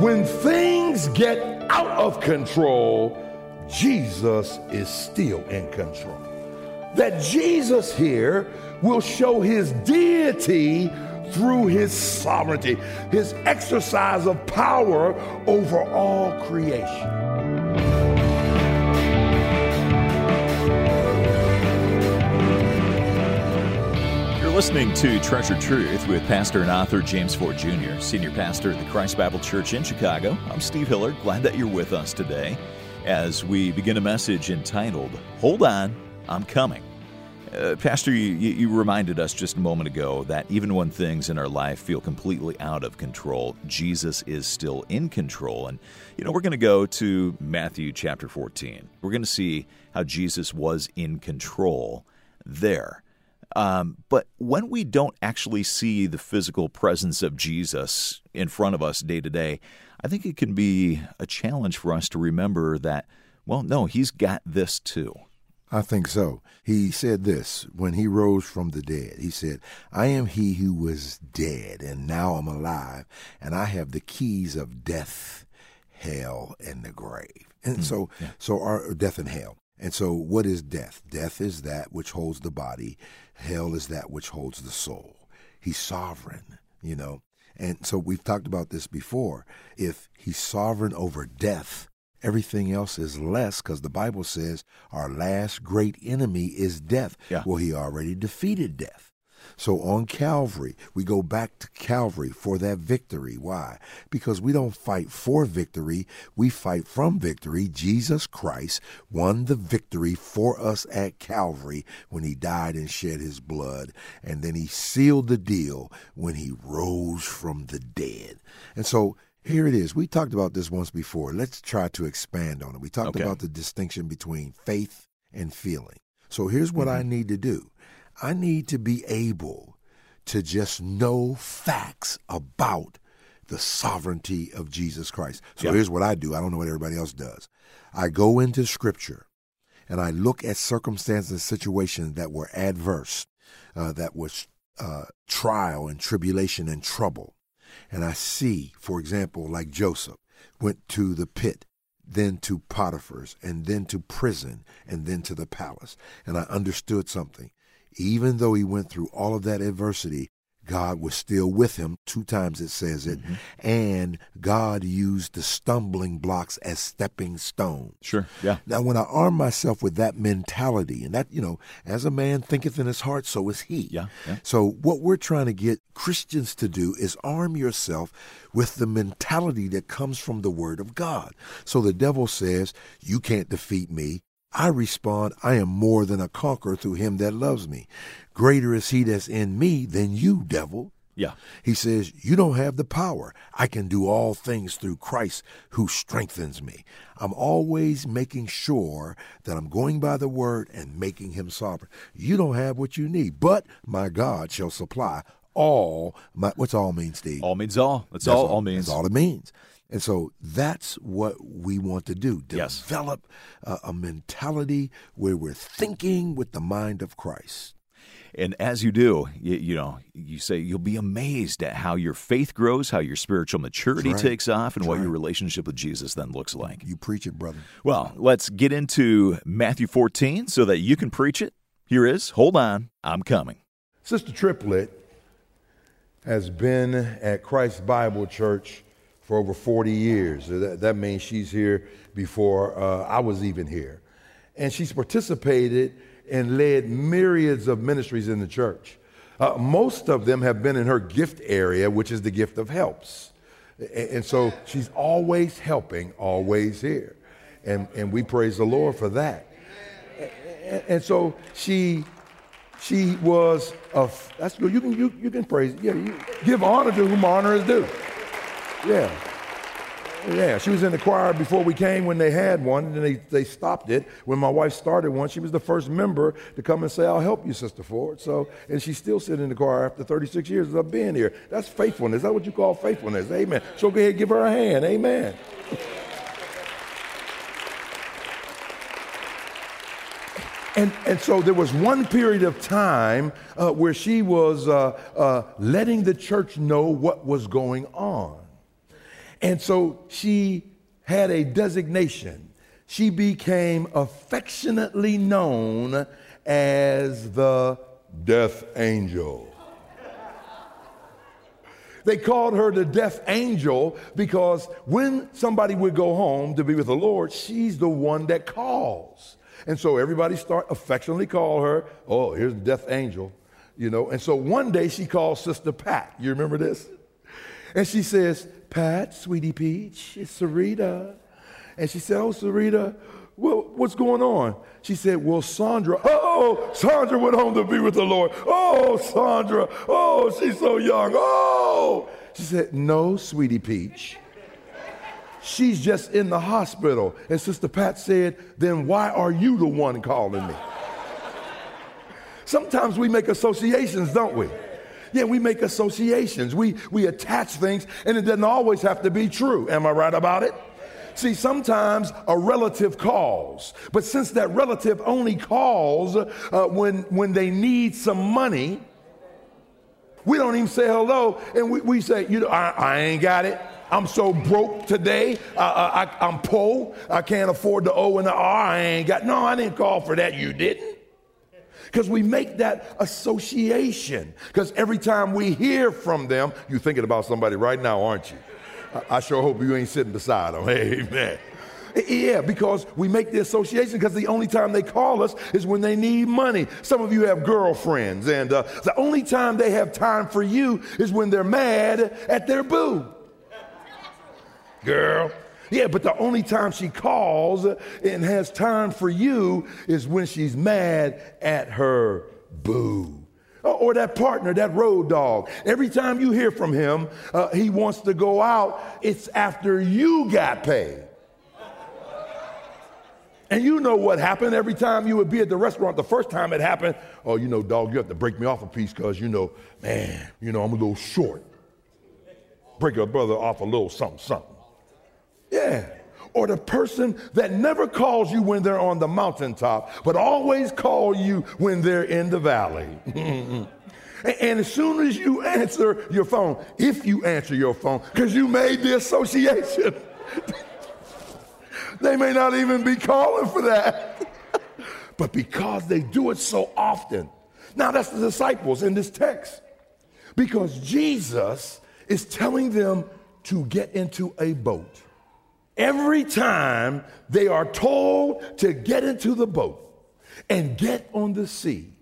When things get out of control, Jesus is still in control. That Jesus here will show his deity through his sovereignty, his exercise of power over all creation. Listening to Treasured Truth with pastor and author James Ford Jr., senior pastor at the Christ Bible Church in Chicago. I'm Steve Hiller. Glad that you're with us today as we begin a message entitled, Hold On, I'm Coming. Uh, Pastor, you, you, reminded us just a moment ago that even when things in our life feel completely out of control, Jesus is still in control. And, you know, we're going to go to Matthew chapter 14. We're going to see how Jesus was in control there. Um, but when we don't actually see the physical presence of Jesus in front of us day to day, I think it can be a challenge for us to remember that, well, no, he's got this too. I think so. He said this when he rose from the dead. He said, I am he who was dead, and now I'm alive, and I have the keys of death, hell, and the grave. And mm, so, yeah. so our death and hell. And so, what is death? Death is that which holds the body, hell is that which holds the soul. He's sovereign, you know. And so, we've talked about this before. If he's sovereign over death, Everything else is less because the Bible says our last great enemy is death. Yeah. Well, he already defeated death. So on Calvary, we go back to Calvary for that victory. Why? Because we don't fight for victory, we fight from victory. Jesus Christ won the victory for us at Calvary when he died and shed his blood. And then he sealed the deal when he rose from the dead. And so here it is. We talked about this once before. Let's try to expand on it. We talked okay. about the distinction between faith and feeling. So here's what mm-hmm. I need to do I need to be able to just know facts about the sovereignty of Jesus Christ. So here's what I do I don't know what everybody else does. I go into Scripture and I look at circumstances and situations that were adverse, uh, that was uh, trial and tribulation and trouble and I see, for example, like Joseph went to the pit, then to Potiphar's, and then to prison, and then to the palace. And I understood something. Even though he went through all of that adversity, God was still with him. Two times it says it. Mm-hmm. And God used the stumbling blocks as stepping stones. Sure. Yeah. Now, when I arm myself with that mentality, and that, you know, as a man thinketh in his heart, so is he. Yeah. yeah. So, what we're trying to get Christians to do is arm yourself with the mentality that comes from the Word of God. So the devil says, You can't defeat me. I respond, I am more than a conqueror through him that loves me. Greater is he that's in me than you, devil. Yeah. He says, You don't have the power. I can do all things through Christ who strengthens me. I'm always making sure that I'm going by the word and making him sovereign. You don't have what you need, but my God shall supply all my what's all mean, Steve? All means all. That's, that's all, all means. That's all it means. And so that's what we want to do yes. develop a, a mentality where we're thinking with the mind of Christ. And as you do, you, you, know, you say you'll be amazed at how your faith grows, how your spiritual maturity right. takes off, and That's what right. your relationship with Jesus then looks like. You preach it, brother. Well, let's get into Matthew 14 so that you can preach it. Here is Hold On, I'm Coming. Sister Triplett has been at Christ Bible Church for over 40 years. That, that means she's here before uh, I was even here. And she's participated and led myriads of ministries in the church. Uh, most of them have been in her gift area, which is the gift of helps. And, and so she's always helping, always here. And, and we praise the Lord for that. And, and so she she was a that's good. You can you, you can praise yeah you give honor to whom honor is due. Yeah. Yeah, she was in the choir before we came when they had one, and they, they stopped it. When my wife started one, she was the first member to come and say, I'll help you, Sister Ford. So, and she's still sitting in the choir after 36 years of being here. That's faithfulness. Is that what you call faithfulness? Amen. So go ahead, give her a hand. Amen. And, and so there was one period of time uh, where she was uh, uh, letting the church know what was going on. And so she had a designation. She became affectionately known as the death angel. They called her the death angel because when somebody would go home to be with the Lord, she's the one that calls. And so everybody start affectionately call her, oh, here's the death angel, you know. And so one day she calls Sister Pat. You remember this? And she says, Pat, sweetie peach, it's Sarita. And she said, oh, Sarita, well, what's going on? She said, Well, Sandra, oh, Sandra went home to be with the Lord. Oh, Sandra, oh, she's so young. Oh. She said, No, sweetie Peach. She's just in the hospital. And Sister Pat said, Then why are you the one calling me? Sometimes we make associations, don't we? Yeah, we make associations. We, we attach things, and it doesn't always have to be true. Am I right about it? See, sometimes a relative calls, but since that relative only calls uh, when, when they need some money, we don't even say hello, and we, we say, you know, I, I ain't got it. I'm so broke today. I, I, I'm poor. I can't afford the O and the R. I ain't got. No, I didn't call for that. You didn't. Because we make that association. Because every time we hear from them, you're thinking about somebody right now, aren't you? I sure hope you ain't sitting beside them. Amen. Yeah, because we make the association because the only time they call us is when they need money. Some of you have girlfriends, and uh, the only time they have time for you is when they're mad at their boo. Girl. Yeah, but the only time she calls and has time for you is when she's mad at her boo. Or that partner, that road dog. Every time you hear from him, uh, he wants to go out, it's after you got paid. And you know what happened every time you would be at the restaurant. The first time it happened, oh, you know, dog, you have to break me off a piece because, you know, man, you know, I'm a little short. Break a brother off a little something, something. Yeah or the person that never calls you when they're on the mountaintop, but always call you when they're in the valley. and as soon as you answer your phone, if you answer your phone, because you made the association, they may not even be calling for that. but because they do it so often. Now, that's the disciples in this text. Because Jesus is telling them to get into a boat Every time they are told to get into the boat and get on the sea,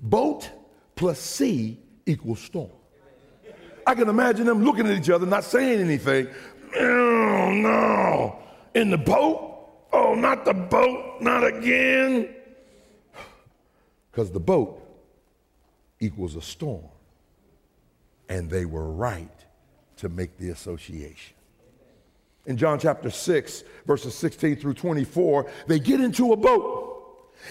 boat plus sea equals storm. I can imagine them looking at each other, not saying anything. Oh, no. In the boat? Oh, not the boat, not again. Because the boat equals a storm. And they were right to make the association in John chapter 6, verses 16 through 24, they get into a boat.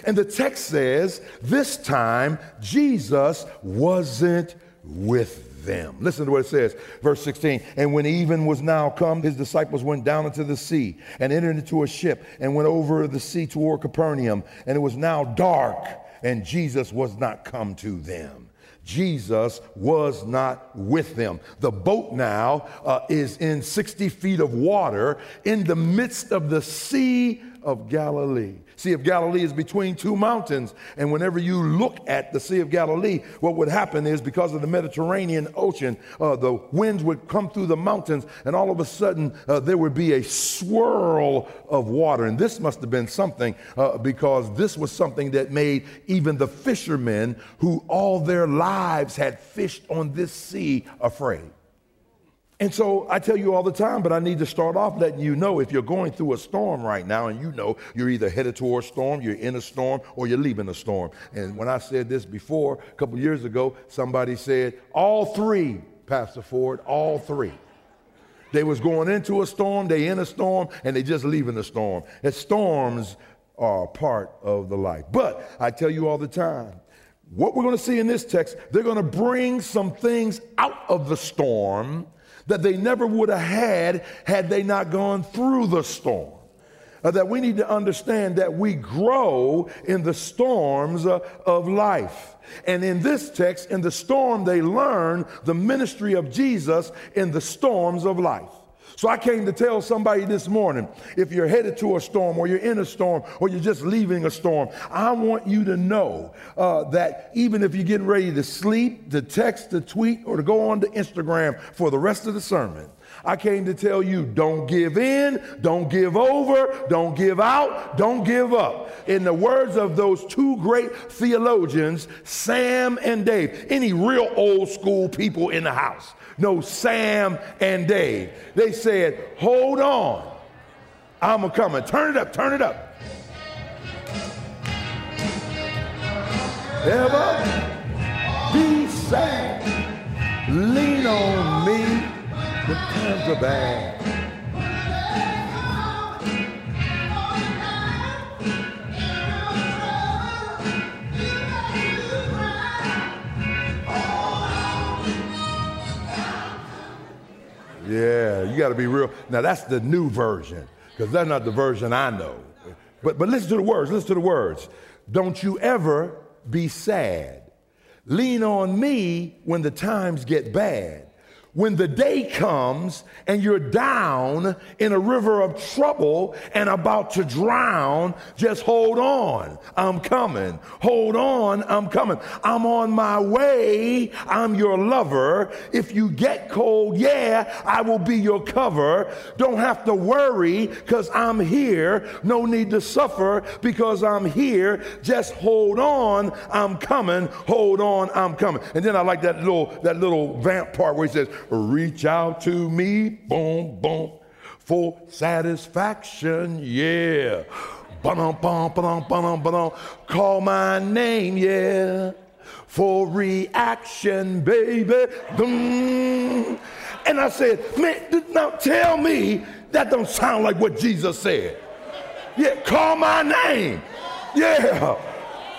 And the text says, this time Jesus wasn't with them. Listen to what it says, verse 16. And when even was now come, his disciples went down into the sea and entered into a ship and went over the sea toward Capernaum. And it was now dark, and Jesus was not come to them. Jesus was not with them. The boat now uh, is in 60 feet of water in the midst of the Sea of Galilee. Sea of Galilee is between two mountains. And whenever you look at the Sea of Galilee, what would happen is because of the Mediterranean Ocean, uh, the winds would come through the mountains, and all of a sudden uh, there would be a swirl of water. And this must have been something uh, because this was something that made even the fishermen who all their lives had fished on this sea afraid. And so I tell you all the time, but I need to start off letting you know if you're going through a storm right now and you know you're either headed toward a storm, you're in a storm, or you're leaving a storm. And when I said this before, a couple years ago, somebody said, all three, Pastor Ford, all three. They was going into a storm, they in a storm, and they just leaving the storm. And storms are part of the life. But I tell you all the time, what we're going to see in this text, they're going to bring some things out of the storm that they never would have had had they not gone through the storm. Uh, that we need to understand that we grow in the storms uh, of life. And in this text, in the storm, they learn the ministry of Jesus in the storms of life. So I came to tell somebody this morning if you're headed to a storm or you're in a storm or you're just leaving a storm, I want you to know uh, that even if you're getting ready to sleep, to text, to tweet, or to go on to Instagram for the rest of the sermon, I came to tell you don't give in, don't give over, don't give out, don't give up. In the words of those two great theologians, Sam and Dave, any real old school people in the house know Sam and Dave. They said, Hold on, I'm a coming. Turn it up, turn it up. Ever be sad, lean on me the times are bad. Yeah, you got to be real. Now that's the new version because that's not the version I know. But but listen to the words. Listen to the words. Don't you ever be sad. Lean on me when the times get bad when the day comes and you're down in a river of trouble and about to drown, just hold on. I'm coming. Hold on. I'm coming. I'm on my way. I'm your lover. If you get cold, yeah, I will be your cover. Don't have to worry because I'm here. No need to suffer because I'm here. Just hold on. I'm coming. Hold on. I'm coming. And then I like that little, that little vamp part where he says, reach out to me, boom, boom, for satisfaction, yeah. Ba-dum, ba-dum, ba-dum, ba-dum, ba-dum. Call my name, yeah, for reaction, baby. And I said, man, now tell me that don't sound like what Jesus said. Yeah, call my name. Yeah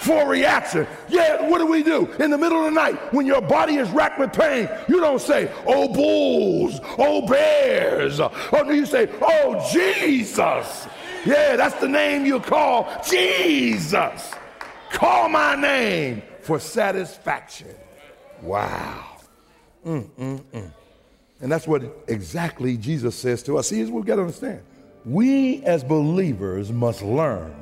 for reaction. Yeah, what do we do? In the middle of the night, when your body is racked with pain, you don't say, oh, bulls, oh, bears. Oh, you say, oh, Jesus. Yeah, that's the name you call Jesus. Call my name for satisfaction. Wow. Mm, mm, mm. And that's what exactly Jesus says to us. See, we've got to understand. We as believers must learn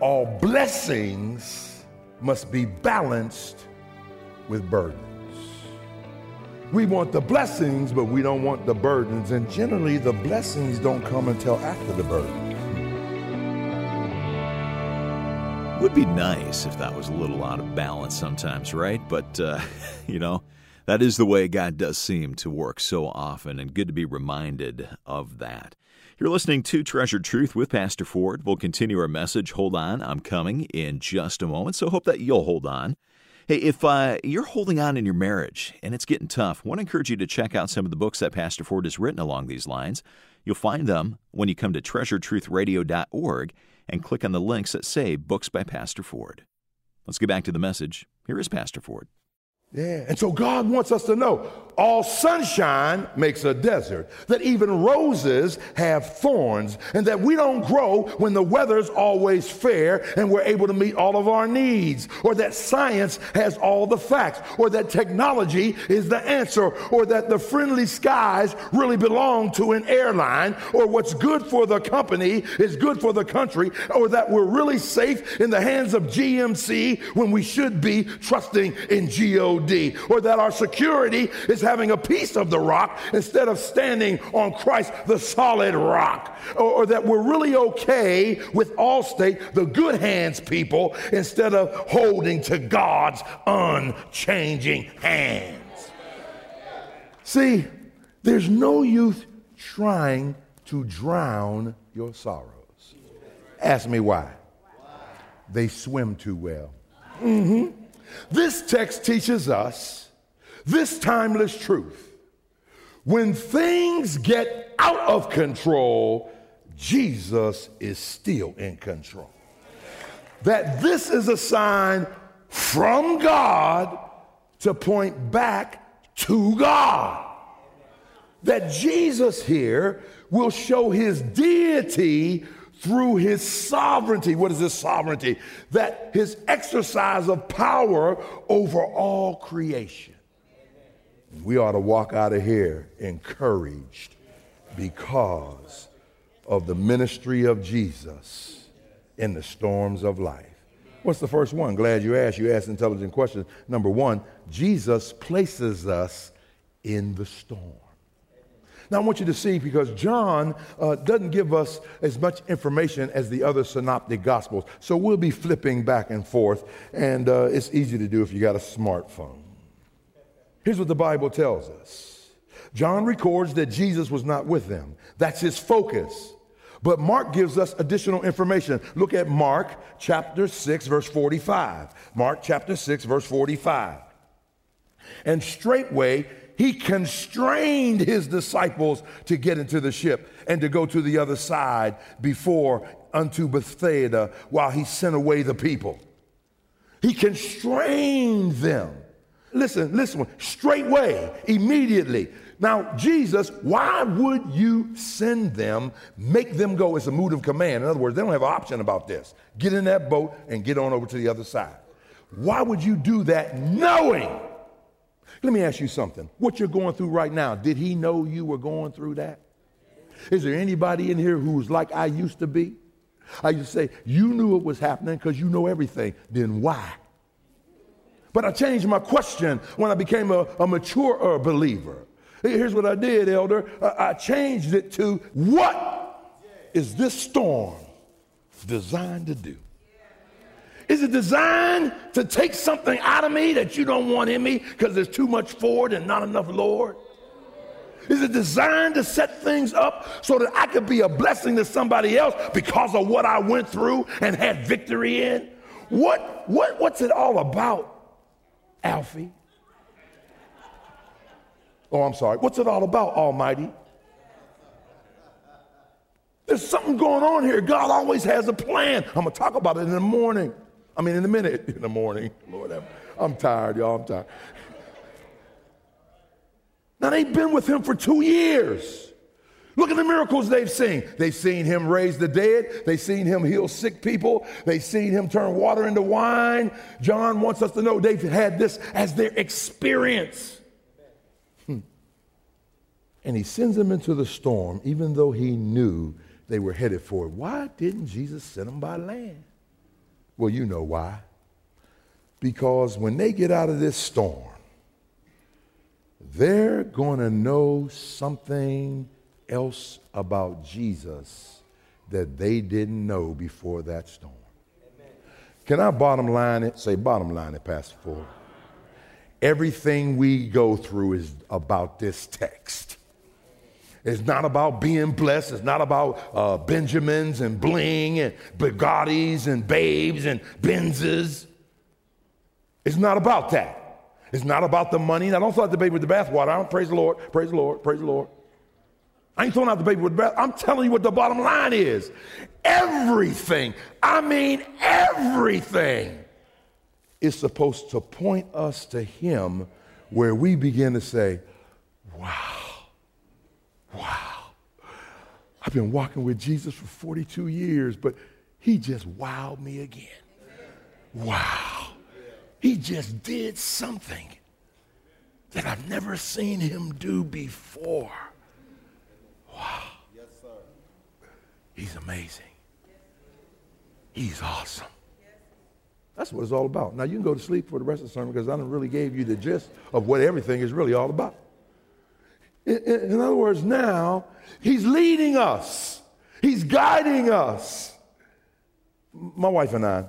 all blessings must be balanced with burdens. We want the blessings, but we don't want the burdens. And generally, the blessings don't come until after the burden. Would be nice if that was a little out of balance sometimes, right? But, uh, you know, that is the way God does seem to work so often, and good to be reminded of that. You're listening to Treasured Truth with Pastor Ford. We'll continue our message. Hold on, I'm coming in just a moment, so hope that you'll hold on. Hey, if uh, you're holding on in your marriage and it's getting tough, I want to encourage you to check out some of the books that Pastor Ford has written along these lines. You'll find them when you come to treasuredtruthradio.org and click on the links that say Books by Pastor Ford. Let's get back to the message. Here is Pastor Ford. Yeah, and so God wants us to know all sunshine makes a desert, that even roses have thorns, and that we don't grow when the weather's always fair and we're able to meet all of our needs, or that science has all the facts, or that technology is the answer, or that the friendly skies really belong to an airline, or what's good for the company is good for the country, or that we're really safe in the hands of GMC when we should be trusting in God. Or that our security is having a piece of the rock instead of standing on Christ, the solid rock, or, or that we're really okay with Allstate, the good hands people, instead of holding to God's unchanging hands. See, there's no use trying to drown your sorrows. Ask me why. They swim too well. Mm-hmm. This text teaches us this timeless truth. When things get out of control, Jesus is still in control. That this is a sign from God to point back to God. That Jesus here will show his deity through his sovereignty. What is his sovereignty? That his exercise of power over all creation. We ought to walk out of here encouraged because of the ministry of Jesus in the storms of life. What's the first one? Glad you asked. You asked intelligent questions. Number one, Jesus places us in the storm. Now, I want you to see because John uh, doesn't give us as much information as the other synoptic gospels. So we'll be flipping back and forth, and uh, it's easy to do if you got a smartphone. Here's what the Bible tells us John records that Jesus was not with them, that's his focus. But Mark gives us additional information. Look at Mark chapter 6, verse 45. Mark chapter 6, verse 45. And straightway he constrained his disciples to get into the ship and to go to the other side before unto Bethsaida while he sent away the people. He constrained them. Listen, listen, straightway, immediately. Now, Jesus, why would you send them, make them go? It's a mood of command. In other words, they don't have an option about this. Get in that boat and get on over to the other side. Why would you do that knowing let me ask you something. What you're going through right now, did he know you were going through that? Is there anybody in here who's like I used to be? I used to say, You knew it was happening because you know everything. Then why? But I changed my question when I became a, a mature believer. Here's what I did, elder. I, I changed it to what is this storm designed to do? Is it designed to take something out of me that you don't want in me because there's too much forward and not enough Lord? Is it designed to set things up so that I could be a blessing to somebody else because of what I went through and had victory in? What, what, what's it all about, Alfie? Oh, I'm sorry. What's it all about, Almighty? There's something going on here. God always has a plan. I'm going to talk about it in the morning. I mean, in a minute in the morning. Lord, I'm tired, y'all. I'm tired. Now, they've been with him for two years. Look at the miracles they've seen. They've seen him raise the dead. They've seen him heal sick people. They've seen him turn water into wine. John wants us to know they've had this as their experience. Hmm. And he sends them into the storm, even though he knew they were headed for it. Why didn't Jesus send them by land? Well, you know why. Because when they get out of this storm, they're going to know something else about Jesus that they didn't know before that storm. Can I bottom line it? Say, bottom line it, Pastor Ford. Everything we go through is about this text. It's not about being blessed. It's not about uh, Benjamins and bling and Bugattis and babes and Benzes. It's not about that. It's not about the money. Now, don't throw out the baby with the bathwater. I don't praise the Lord, praise the Lord, praise the Lord. I ain't throwing out the baby with the bath. I'm telling you what the bottom line is. Everything, I mean everything, is supposed to point us to Him where we begin to say, wow. Wow. I've been walking with Jesus for 42 years, but he just wowed me again. Wow. He just did something that I've never seen him do before. Wow. Yes, sir. He's amazing. He's awesome. That's what it's all about. Now, you can go to sleep for the rest of the sermon because I don't really gave you the gist of what everything is really all about. In, other words, now he's leading us, he's guiding us. My wife and I,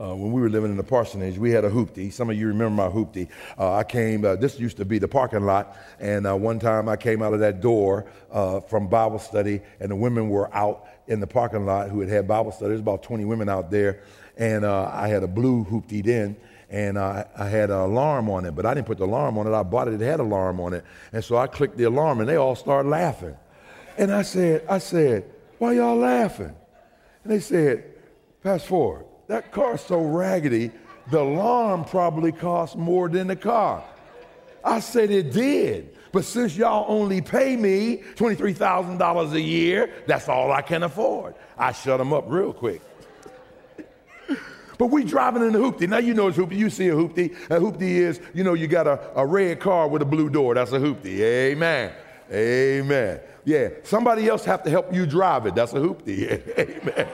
uh, when we were living in the parsonage, we had a hoopty. Some of you remember my hoopty. Uh, I came, uh, this used to be the parking lot, and uh, one time I came out of that door uh, from Bible study, and the women were out in the parking lot who had had Bible study. There's about 20 women out there, and uh, I had a blue hoopty then and I, I, had an alarm on it, but I didn't put the alarm on it. I bought it, it had an alarm on it. And so I clicked the alarm and they all started laughing. And I said, I said, why y'all laughing? And they said, Pastor Ford, that car's so raggedy, the alarm probably cost more than the car. I said it did. But since y'all only pay me $23,000 a year, that's all I can afford. I shut them up real quick. But we driving in the hoopty. Now you know it's hoopty. You see a hoopty. A hoopty is, you know, you got a, a red car with a blue door. That's a hoopty. Amen. Amen. Yeah, somebody else have to help you drive it. That's a hoopty. Amen.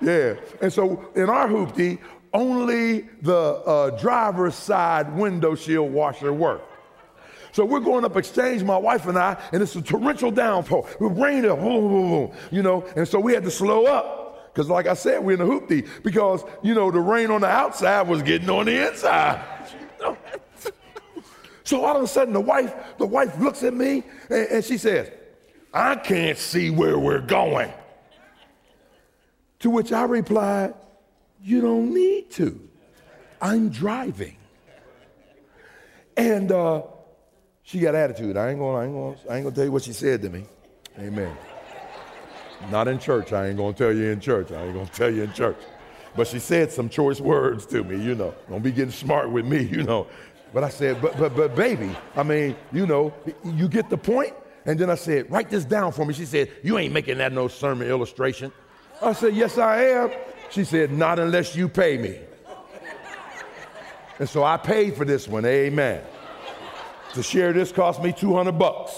Yeah. And so in our hoopty, only the uh, driver's side window shield washer worked. So we're going up exchange, my wife and I, and it's a torrential downpour. We're raining, you know, and so we had to slow up. Because like I said, we're in a hoopty because, you know, the rain on the outside was getting on the inside. so all of a sudden the wife, the wife looks at me and, and she says, I can't see where we're going. To which I replied, You don't need to. I'm driving. And uh, she got attitude. I ain't gonna, I ain't gonna, I ain't gonna tell you what she said to me. Amen. Not in church. I ain't gonna tell you in church. I ain't gonna tell you in church. But she said some choice words to me, you know. Don't be getting smart with me, you know. But I said, but but but baby, I mean, you know, you get the point? And then I said, write this down for me. She said, you ain't making that no sermon illustration. I said, yes, I am. She said, not unless you pay me. And so I paid for this one. Amen. To share this cost me 200 bucks.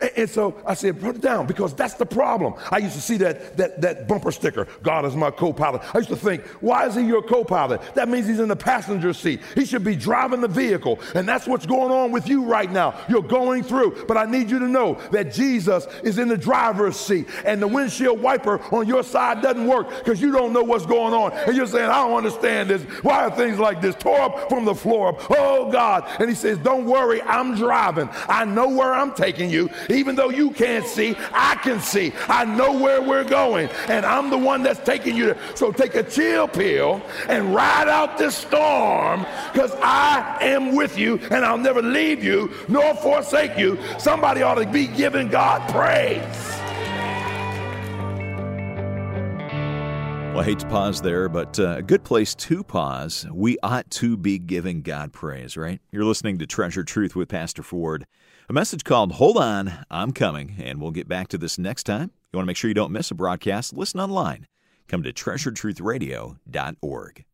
And, so I said, put it down because that's the problem. I used to see that, that, that bumper sticker, God is my co pilot. I used to think, why is he your co pilot? That means he's in the passenger seat. He should be driving the vehicle. And that's what's going on with you right now. You're going through. But I need you to know that Jesus is in the driver's seat and the windshield wiper on your side doesn't work because you don't know what's going on. And you're saying, I don't understand this. Why are things like this? Tore up from the floor. Oh, God. And he says, don't worry, I'm driving. I know where I'm taking you. Even though you can't see, I can see. I know where we're going, and I'm the one that's taking you there. So take a chill pill and ride out this storm because I am with you and I'll never leave you nor forsake you. Somebody ought to be giving God praise. Well, I hate to pause there, but uh, a good place to pause. We ought to be giving God praise, right? You're listening to Treasured Truth with Pastor Ford. A message called Hold On, I'm Coming, and we'll get back to this next time. You want to make sure you don't miss a broadcast? Listen online. Come to treasuredtruthradio.org.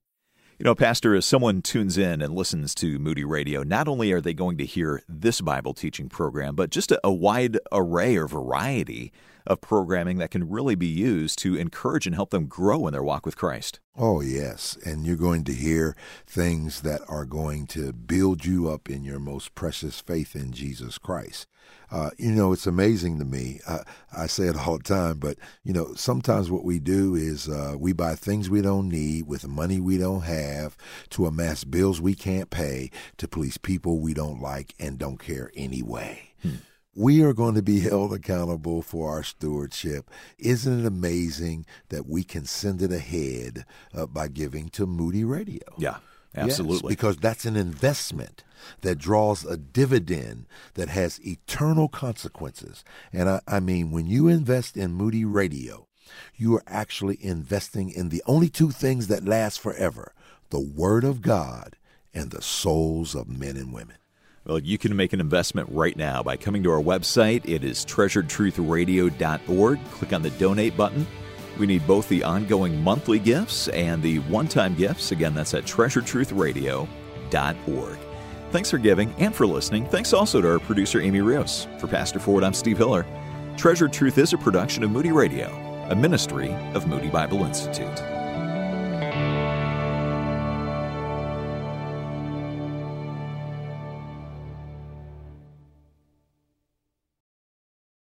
You know, Pastor, as someone tunes in and listens to Moody Radio, not only are they going to hear this Bible teaching program, but just a, a wide array or variety of programming that can really be used to encourage and help them grow in their walk with Christ. Oh, yes. And you're going to hear things that are going to build you up in your most precious faith in Jesus Christ. Uh, you know, it's amazing to me. Uh, I say it all the time, but, you know, sometimes what we do is uh, we buy things we don't need with money we don't have to amass bills we can't pay to please people we don't like and don't care anyway. Hmm we are going to be held accountable for our stewardship. Isn't it amazing that we can send it ahead uh, by giving to Moody Radio? Yeah, absolutely. Yes, because that's an investment that draws a dividend that has eternal consequences. And I, I mean, when you invest in Moody Radio, you are actually investing in the only two things that last forever the Word of God and the souls of men and women. Well, you can make an investment right now by coming to our website. It is treasuredtruthradio.org. Click on the donate button. We need both the ongoing monthly gifts and the one time gifts. Again, that's at treasuredtruthradio.org. Thanks for giving and for listening. Thanks also to our producer, Amy Rios. For Pastor Ford, I'm Steve Hiller. Treasured Truth is a production of Moody Radio, a ministry of Moody Bible Institute.